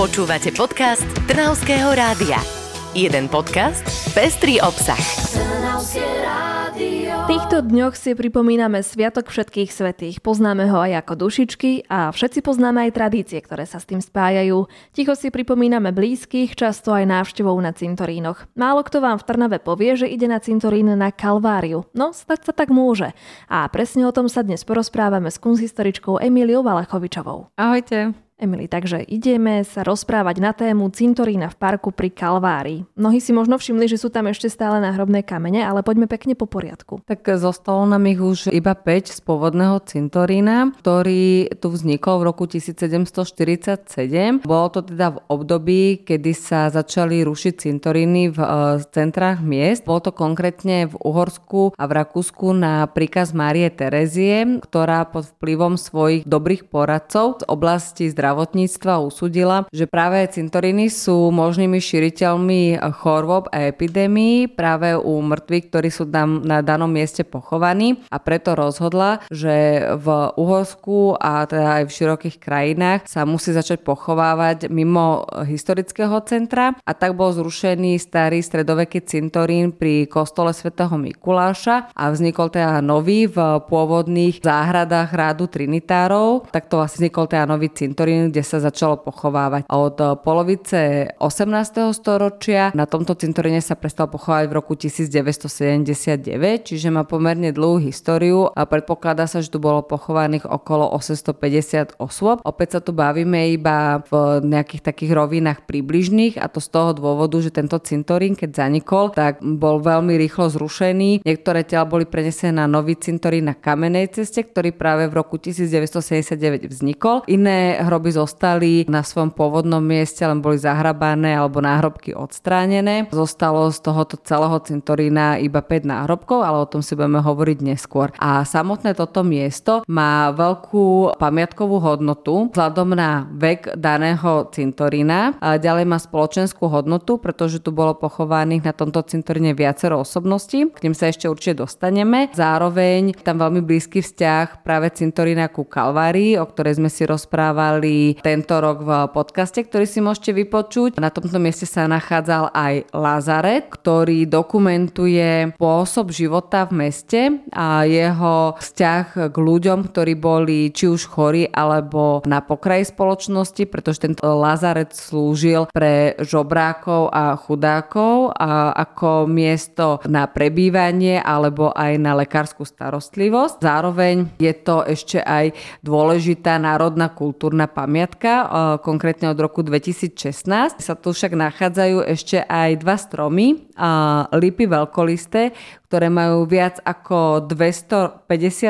Počúvate podcast Trnavského rádia. Jeden podcast, pestrý obsah. V týchto dňoch si pripomíname Sviatok všetkých svetých. Poznáme ho aj ako dušičky a všetci poznáme aj tradície, ktoré sa s tým spájajú. Ticho si pripomíname blízkych, často aj návštevou na cintorínoch. Málo kto vám v Trnave povie, že ide na cintorín na Kalváriu. No, stať sa tak môže. A presne o tom sa dnes porozprávame s kunsthistoričkou Emíliou Valachovičovou. Ahojte. Emily, takže ideme sa rozprávať na tému cintorína v parku pri Kalvárii. Mnohí si možno všimli, že sú tam ešte stále náhrobné kamene, ale poďme pekne po poriadku. Tak zostalo nám ich už iba 5 z pôvodného cintorína, ktorý tu vznikol v roku 1747. Bolo to teda v období, kedy sa začali rušiť cintoríny v e, centrách miest. Bolo to konkrétne v Uhorsku a v Rakúsku na príkaz Márie Terezie, ktorá pod vplyvom svojich dobrých poradcov z oblasti zdravia zdravotníctva usudila, že práve cintoriny sú možnými šíriteľmi chorôb a epidémií práve u mŕtvych, ktorí sú tam na danom mieste pochovaní a preto rozhodla, že v Uhorsku a teda aj v širokých krajinách sa musí začať pochovávať mimo historického centra a tak bol zrušený starý stredoveký cintorín pri kostole svätého Mikuláša a vznikol teda nový v pôvodných záhradách rádu Trinitárov. Tak to vlastne vznikol teda nový cintorín kde sa začalo pochovávať. Od eh, polovice 18. storočia na tomto cintoríne sa prestal pochovávať v roku 1979, čiže má pomerne dlhú históriu a predpokladá sa, že tu bolo pochovaných okolo 850 osôb. Opäť sa tu bavíme iba v nejakých takých rovinách približných a to z toho dôvodu, že tento cintorín, keď zanikol, tak bol veľmi rýchlo zrušený. Niektoré tela boli prenesené na nový cintorín na kamenej ceste, ktorý práve v roku 1979 vznikol. Iné hroby hroby zostali na svojom pôvodnom mieste, len boli zahrabané alebo náhrobky odstránené. Zostalo z tohoto celého cintorína iba 5 náhrobkov, ale o tom si budeme hovoriť neskôr. A samotné toto miesto má veľkú pamiatkovú hodnotu vzhľadom na vek daného cintorína. A ďalej má spoločenskú hodnotu, pretože tu bolo pochovaných na tomto cintoríne viacero osobností. K nim sa ešte určite dostaneme. Zároveň tam veľmi blízky vzťah práve cintorína ku Kalvárii, o ktorej sme si rozprávali tento rok v podcaste, ktorý si môžete vypočuť. Na tomto mieste sa nachádzal aj Lazaret, ktorý dokumentuje spôsob života v meste a jeho vzťah k ľuďom, ktorí boli či už chorí alebo na pokraji spoločnosti, pretože tento Lazaret slúžil pre žobrákov a chudákov a ako miesto na prebývanie alebo aj na lekárskú starostlivosť. Zároveň je to ešte aj dôležitá národná kultúrna pamäť pamiatka, konkrétne od roku 2016. Sa tu však nachádzajú ešte aj dva stromy, lipy veľkolisté, ktoré majú viac ako 250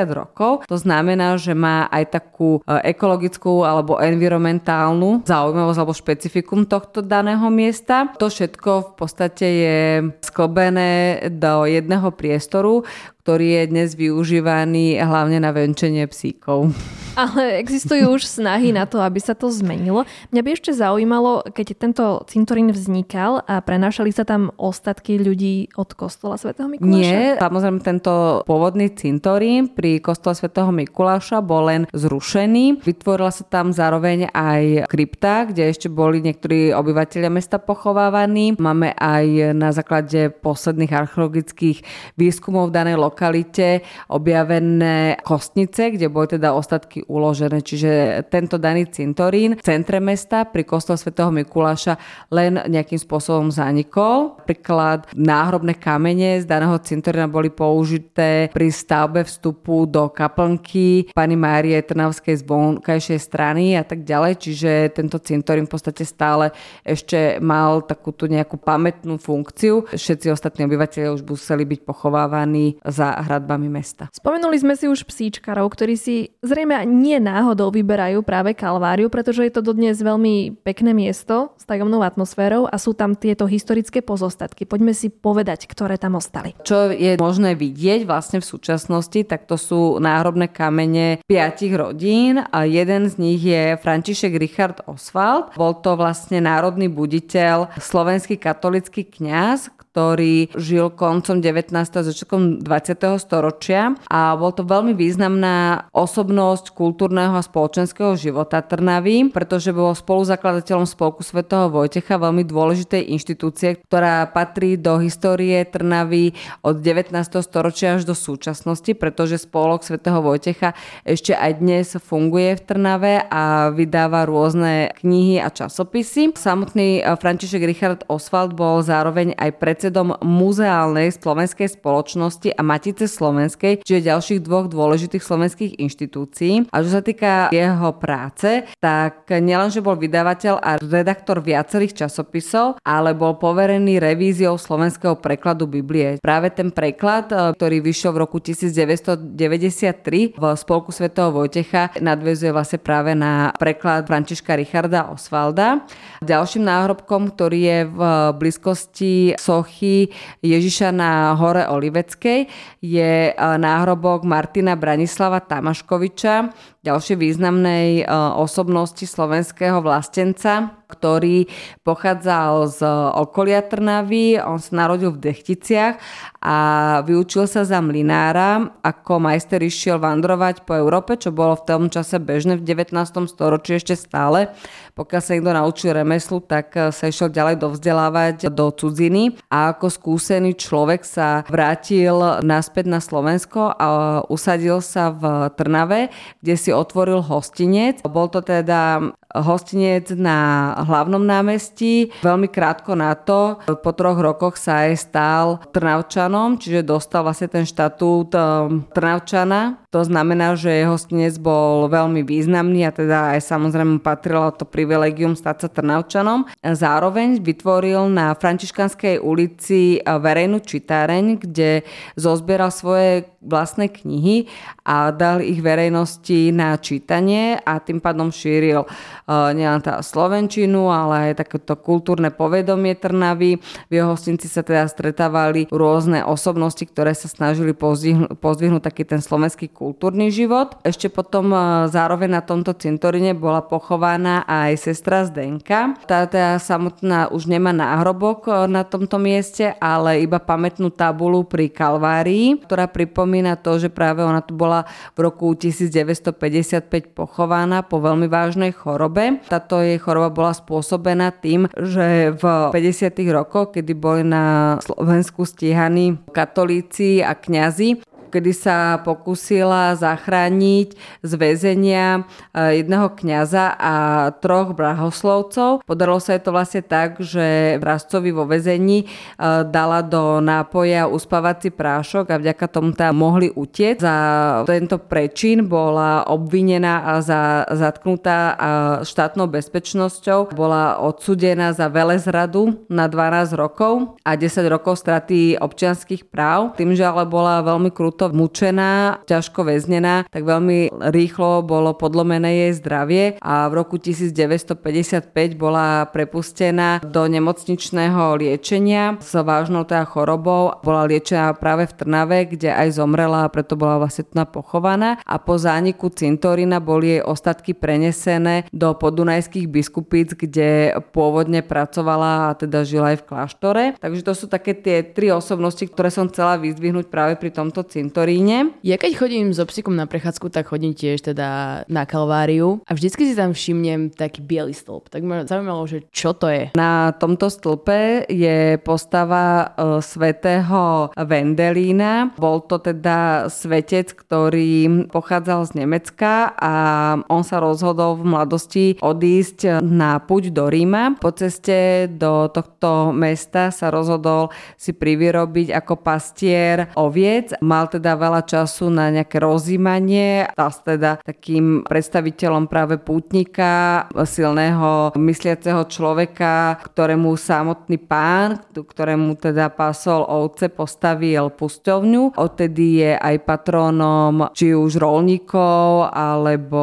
rokov. To znamená, že má aj takú e, ekologickú alebo environmentálnu zaujímavosť alebo špecifikum tohto daného miesta. To všetko v podstate je sklbené do jedného priestoru, ktorý je dnes využívaný hlavne na venčenie psíkov. Ale existujú už snahy na to, aby sa to zmenilo. Mňa by ešte zaujímalo, keď tento cintorín vznikal a prenášali sa tam ostatky ľudí od kostola svätého Mikuláša? Nie, samozrejme tento pôvodný cintorín pri kostole svätého Mikuláša bol len zrušený. Vytvorila sa tam zároveň aj krypta, kde ešte boli niektorí obyvateľia mesta pochovávaní. Máme aj na základe posledných archeologických výskumov v danej lokalite objavené kostnice, kde boli teda ostatky uložené. Čiže tento daný cintorín v centre mesta pri kostole svätého Mikuláša len nejakým spôsobom zanikol. Príklad náhrobné kamene z daného cintorína boli použité pri stavbe vstupu do kaplnky pani Márie Trnavskej z vonkajšej strany a tak ďalej, čiže tento cintorín v podstate stále ešte mal takú tú nejakú pamätnú funkciu. Všetci ostatní obyvateľe už museli byť pochovávaní za hradbami mesta. Spomenuli sme si už psíčkarov, ktorí si zrejme nie náhodou vyberajú práve Kalváriu, pretože je to dodnes veľmi pekné miesto s tajomnou atmosférou a sú tam tieto historické pozostatky. Poďme si povedať, ktoré tam ostali. Čo je možné vidieť vlastne v súčasnosti, tak to sú náhrobné kamene piatich rodín a jeden z nich je František Richard Oswald. Bol to vlastne národný buditeľ, slovenský katolický kňaz, ktorý žil koncom 19. začiatkom 20. storočia a bol to veľmi významná osobnosť kultúrneho a spoločenského života Trnavy, pretože bol spoluzakladateľom Spolku svätého Vojtecha, veľmi dôležitej inštitúcie, ktorá patrí do histórie Trnavy od 19. storočia až do súčasnosti, pretože Spolok svätého Vojtecha ešte aj dnes funguje v Trnave a vydáva rôzne knihy a časopisy. Samotný František Richard Oswald bol zároveň aj predsedom Muzeálnej slovenskej spoločnosti a Matice Slovenskej, čiže ďalších dvoch dôležitých slovenských inštitúcií. A čo sa týka jeho práce, tak nielenže bol vydavateľ a redaktor viacerých časopisov, ale bol poverený revíziou slovenského prekladu Biblie. Práve ten preklad, e, ktorý vyšiel v roku 1993 v Spolku svätého Vojtecha, nadvezuje vlastne práve na preklad Františka Richarda Osvalda. Ďalším náhrobkom, ktorý je v blízkosti sochy Ježiša na hore Oliveckej, je e, náhrobok Martina Branislava Tamaškoviča, ďalšej významnej e, osobnosti slovenského vlastenca, ktorý pochádzal z okolia Trnavy. On sa narodil v Dechticiach a vyučil sa za mlinára. Ako majster išiel vandrovať po Európe, čo bolo v tom čase bežné v 19. storočí ešte stále. Pokiaľ sa niekto naučil remeslu, tak sa išiel ďalej dovzdelávať do cudziny a ako skúsený človek sa vrátil naspäť na Slovensko a usadil sa v Trnave, kde si otvoril hostinec. Bol to teda hostinec na hlavnom námestí. Veľmi krátko na to, po troch rokoch sa aj stal Trnavčanom, čiže dostal vlastne ten štatút um, Trnavčana. To znamená, že jeho hostinec bol veľmi významný a teda aj samozrejme patrilo to privilegium stať sa Trnavčanom. Zároveň vytvoril na Františkanskej ulici verejnú čitáreň, kde zozbieral svoje vlastné knihy a dal ich verejnosti na čítanie a tým pádom šíril nielen tá Slovenčinu, ale aj takéto kultúrne povedomie Trnavy. V jeho hostinci sa teda stretávali rôzne osobnosti, ktoré sa snažili pozdvihnúť, taký ten slovenský kultúrny život. Ešte potom zároveň na tomto cintorine bola pochovaná aj sestra Zdenka. Tá teda samotná už nemá náhrobok na tomto mieste, ale iba pamätnú tabulu pri Kalvárii, ktorá pripomína to, že práve ona tu bola v roku 1955 pochovaná po veľmi vážnej chorobe chorobe. Táto jej choroba bola spôsobená tým, že v 50. rokoch, kedy boli na Slovensku stíhaní katolíci a kňazi, kedy sa pokúsila zachrániť z väzenia eh, jedného kňaza a troch brahoslovcov. Podarilo sa jej to vlastne tak, že Vrázcovi vo väzení eh, dala do nápoja uspávací prášok a vďaka tomu tam mohli utiec. Za tento prečin bola obvinená a za, zatknutá štátnou bezpečnosťou. Bola odsudená za velezradu na 12 rokov a 10 rokov straty občianských práv. Tým, že ale bola veľmi kruto to mučená, ťažko väznená, tak veľmi rýchlo bolo podlomené jej zdravie a v roku 1955 bola prepustená do nemocničného liečenia s vážnou teda chorobou. Bola liečená práve v Trnave, kde aj zomrela a preto bola vlastne pochovaná a po zániku cintorína boli jej ostatky prenesené do podunajských biskupíc, kde pôvodne pracovala a teda žila aj v kláštore. Takže to sú také tie tri osobnosti, ktoré som chcela vyzdvihnúť práve pri tomto cintoríne cintoríne. Ja keď chodím so psíkom na prechádzku, tak chodím tiež teda na Kalváriu a vždycky si tam všimnem taký biely stĺp. Tak ma zaujímalo, že čo to je. Na tomto stĺpe je postava uh, svätého Vendelína. Bol to teda svetec, ktorý pochádzal z Nemecka a on sa rozhodol v mladosti odísť na puť do Ríma. Po ceste do tohto mesta sa rozhodol si privyrobiť ako pastier oviec. Mal teda teda veľa času na nejaké rozímanie. Stal sa teda takým predstaviteľom práve pútnika, silného mysliaceho človeka, ktorému samotný pán, ktorému teda pásol ovce, postavil pustovňu. Odtedy je aj patrónom či už rolníkov alebo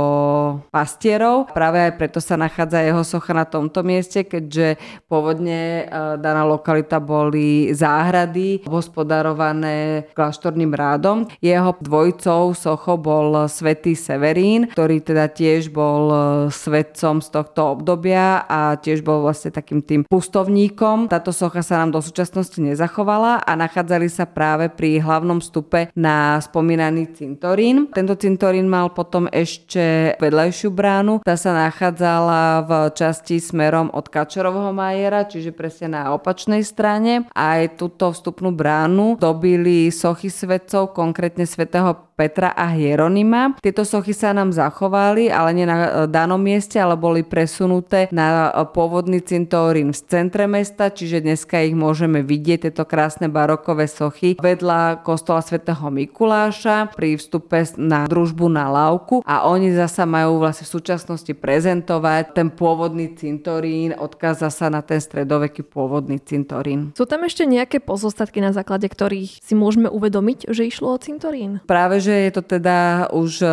pastierov. Práve aj preto sa nachádza jeho socha na tomto mieste, keďže pôvodne e, daná lokalita boli záhrady hospodarované kláštorným rádom hradom. Jeho dvojcov socho bol svätý Severín, ktorý teda tiež bol svetcom z tohto obdobia a tiež bol vlastne takým tým pustovníkom. Táto socha sa nám do súčasnosti nezachovala a nachádzali sa práve pri hlavnom stupe na spomínaný cintorín. Tento cintorín mal potom ešte vedľajšiu bránu. Tá sa nachádzala v časti smerom od Kačerovho majera, čiže presne na opačnej strane. Aj túto vstupnú bránu dobili sochy svetcov, konkrétne svätého Petra a Hieronima. Tieto sochy sa nám zachovali, ale nie na e, danom mieste, ale boli presunuté na e, pôvodný cintorín v centre mesta, čiže dneska ich môžeme vidieť, tieto krásne barokové sochy vedľa kostola svätého Mikuláša pri vstupe na družbu na Lávku a oni zasa majú vlastne v súčasnosti prezentovať ten pôvodný cintorín, odkáza sa na ten stredoveký pôvodný cintorín. Sú tam ešte nejaké pozostatky, na základe ktorých si môžeme uvedomiť, že išlo o cintorín? Práve, že je to teda už e,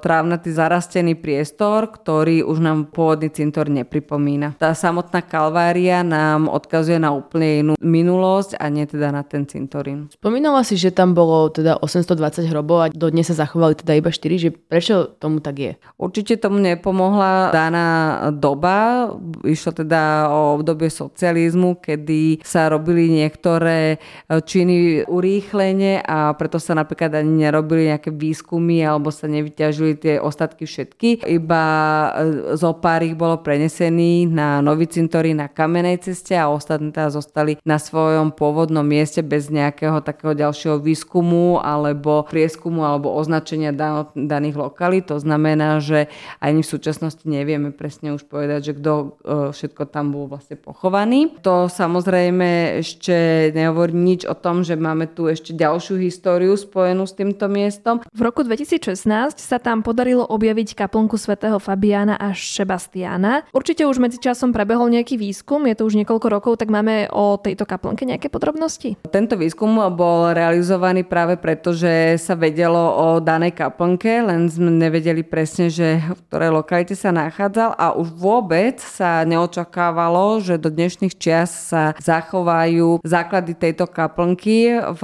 trávnatý zarastený priestor, ktorý už nám pôvodný cintor nepripomína. Tá samotná kalvária nám odkazuje na úplne inú minulosť a nie teda na ten cintorín. Spomínala si, že tam bolo teda 820 hrobov a dodnes sa zachovali teda iba 4, že prečo tomu tak je? Určite tomu nepomohla daná doba. Išlo teda o obdobie socializmu, kedy sa robili niektoré e, činy urýchlenie a preto sa napríklad ani nerobili nejaké výskumy alebo sa nevyťažili tie ostatky všetky. Iba e, zo pár ich bolo prenesený na nový cintorín na kamenej ceste a ostatní teda zostali na svojom pôvodnom mieste bez nejakého takého ďalšieho výskumu alebo prieskumu alebo označenia daných lokalít. To znamená, že ani v súčasnosti nevieme presne už povedať, že kto e, všetko tam bol vlastne pochovaný. To samozrejme ešte nehovorí nič o tom, že máme tu ešte ďalšiu históriu spojenú s týmto miestom. V roku 2016 sa tam podarilo objaviť kaplnku svätého Fabiána a Šebastiána. Určite už medzi časom prebehol nejaký výskum, je to už niekoľko rokov, tak máme o tejto kaplnke nejaké podrobnosti? Tento výskum bol realizovaný práve preto, že sa vedelo o danej kaplnke, len sme nevedeli presne, že v ktorej lokalite sa nachádzal a už vôbec sa neočakávalo, že do dnešných čias sa zachovajú základy tejto kaplnky v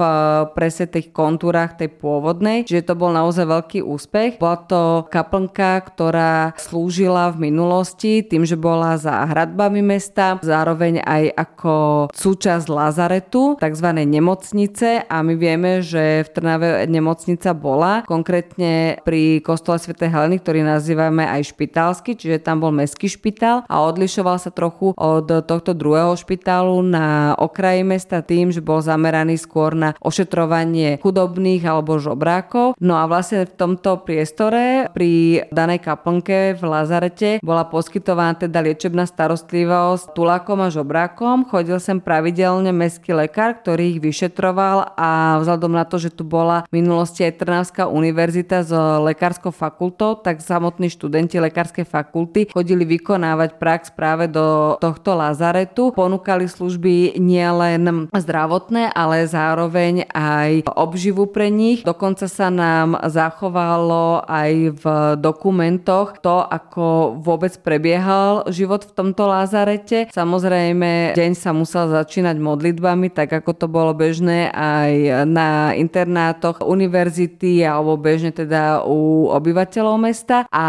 presne tých kontúrach tej pôvodnej, čiže to bol naozaj veľký úspech. Bola to kaplnka, ktorá slúžila v minulosti tým, že bola za hradbami mesta, zároveň aj ako súčasť Lazaretu, tzv. nemocnice a my vieme, že v Trnave nemocnica bola, konkrétne pri kostole Sv. Heleny, ktorý nazývame aj špitalsky, čiže tam bol mestský špitál a odlišoval sa trochu od tohto druhého špitálu na okraji mesta tým, že bol zameraný skôr na ošetrovanie chudobných alebo žobrákov. No a vlastne v tomto priestore pri danej kaplnke v Lazarete bola poskytovaná teda liečebná starostlivosť tulákom a žobrákom. Chodil sem pravidelne mestský lekár, ktorý ich vyšetroval a vzhľadom na to, že tu bola v minulosti aj Trnavská univerzita s lekárskou fakultou, tak samotní študenti lekárskej fakulty chodili vykonávať prax práve do tohto Lazaretu. Ponúkali služby nielen zdravotné, ale zároveň aj obživu pre nich. Dokonca sa nám zachovalo aj v dokumentoch to, ako vôbec prebiehal život v tomto Lazarete. Samozrejme, deň sa musel začínať modlitbami, tak ako to bolo bežné aj na internátoch univerzity alebo bežne teda u obyvateľov mesta a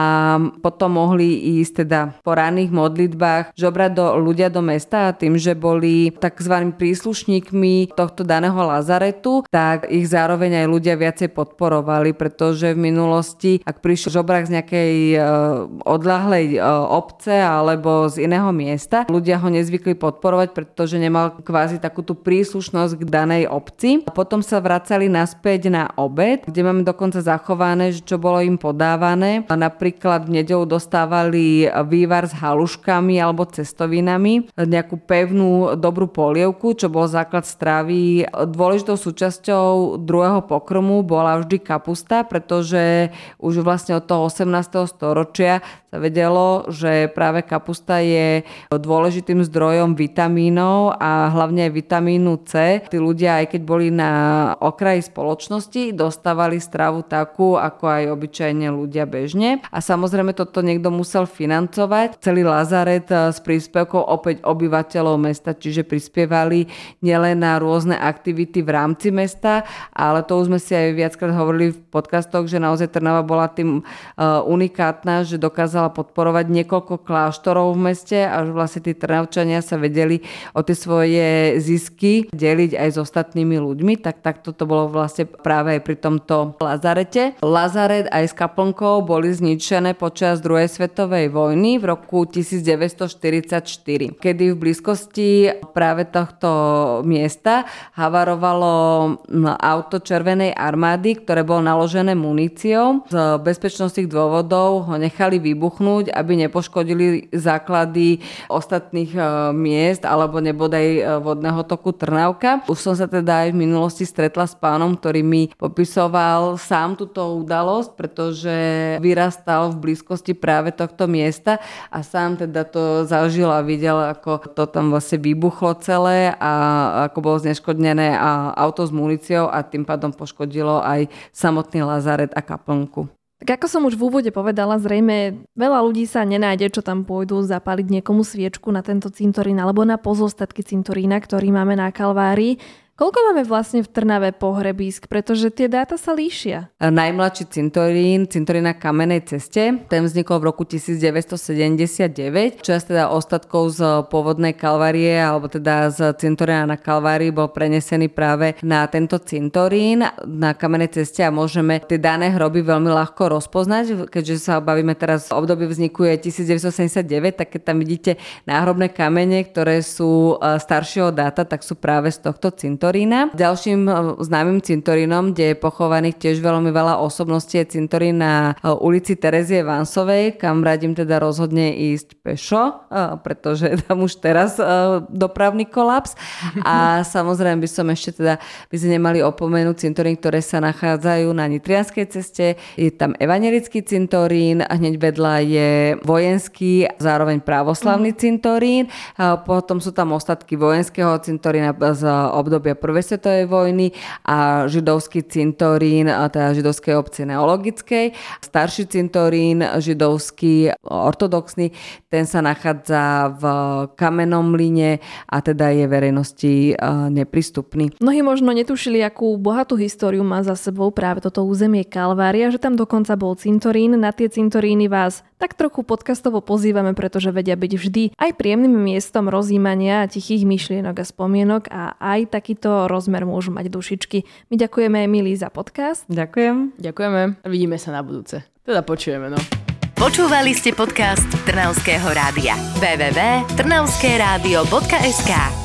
potom mohli ísť teda po ranných modlitbách žobrať do ľudia do mesta a tým, že boli tzv. príslušníkmi tohto daného Lazaretu, tak ich zároveň aj ľudia viacej podporovali pretože v minulosti, ak prišiel žobrák z nejakej uh, odlahlej uh, obce alebo z iného miesta, ľudia ho nezvykli podporovať, pretože nemal kvázi takú tú príslušnosť k danej obci. A potom sa vracali naspäť na obed, kde máme dokonca zachované, čo bolo im podávané. Napríklad v nedelu dostávali vývar s haluškami alebo cestovinami, nejakú pevnú dobrú polievku, čo bol základ stravy. Dôležitou súčasťou druhého pokrmu bola vždy kapusta, pretože už vlastne od toho 18. storočia sa vedelo, že práve kapusta je dôležitým zdrojom vitamínov a hlavne aj vitamínu C. Tí ľudia, aj keď boli na okraji spoločnosti, dostávali stravu takú, ako aj obyčajne ľudia bežne. A samozrejme toto niekto musel financovať. Celý Lazaret s príspevkou opäť obyvateľov mesta, čiže prispievali nielen na rôzne aktivity v rámci mesta, ale to už sme si aj viackrát hovorili v podcastoch, že naozaj Trnava bola tým unikátna, že dokázala podporovať niekoľko kláštorov v meste a že vlastne tí Trnavčania sa vedeli o tie svoje zisky deliť aj s ostatnými ľuďmi, tak takto to bolo vlastne práve aj pri tomto Lazarete. Lazaret aj s kaplnkou boli zničené počas druhej svetovej vojny v roku 1944, kedy v blízkosti práve tohto miesta havarovalo auto Červenej armády, ktoré bolo naložené muníciou. Z bezpečnostných dôvodov ho nechali vybuchnúť, aby nepoškodili základy ostatných e, miest alebo nebodaj e, vodného toku Trnavka. Už som sa teda aj v minulosti stretla s pánom, ktorý mi popisoval sám túto udalosť, pretože vyrastal v blízkosti práve tohto miesta a sám teda to zažil a videl, ako to tam vlastne vybuchlo celé a ako bolo zneškodnené a auto s muníciou a tým pádom poškodilo aj samotný Lazaret a kaplnku. Tak ako som už v úvode povedala, zrejme veľa ľudí sa nenájde, čo tam pôjdu zapaliť niekomu sviečku na tento cintorín alebo na pozostatky cintorína, ktorý máme na Kalvárii. Koľko máme vlastne v Trnave pohrebísk, pretože tie dáta sa líšia? Najmladší cintorín, cintorín na kamenej ceste, ten vznikol v roku 1979. Časť teda ostatkov z pôvodnej kalvárie, alebo teda z cintorína na kalvárii bol prenesený práve na tento cintorín na kamenej ceste a môžeme tie dané hroby veľmi ľahko rozpoznať, keďže sa bavíme teraz v období vzniku je 1979, tak keď tam vidíte náhrobné kamene, ktoré sú e, staršieho dáta, tak sú práve z tohto cintorína cintorína. Ďalším e, známym cintorínom, kde je pochovaných tiež veľmi veľa osobností, je cintorín na e, ulici Terezie Vansovej, kam radím teda rozhodne ísť pešo, e, pretože tam už teraz dopravný kolaps. A samozrejme by som ešte teda, by sme nemali opomenúť cintorín, ktoré sa nachádzajú na Nitrianskej ceste. Je tam evangelický cintorín a hneď vedľa je vojenský, zároveň pravoslavný mm. cintorín. Potom sú tam ostatky vojenského cintorína z obdobia prvej svetovej vojny a židovský cintorín, teda židovskej obce neologickej. Starší cintorín, židovský ortodoxný, ten sa nachádza v kamenom mline a teda je verejnosti neprístupný. Mnohí možno netušili, akú bohatú históriu má za sebou práve toto územie Kalvária, že tam dokonca bol cintorín. Na tie cintoríny vás tak trochu podcastovo pozývame, pretože vedia byť vždy aj príjemným miestom rozímania tichých myšlienok a spomienok a aj takýto rozmer môžu mať dušičky. My ďakujeme Emilii za podcast. Ďakujem. Ďakujeme a vidíme sa na budúce. Teda počujeme, no. Počúvali ste podcast Trnavského rádia. www.trnavskeradio.sk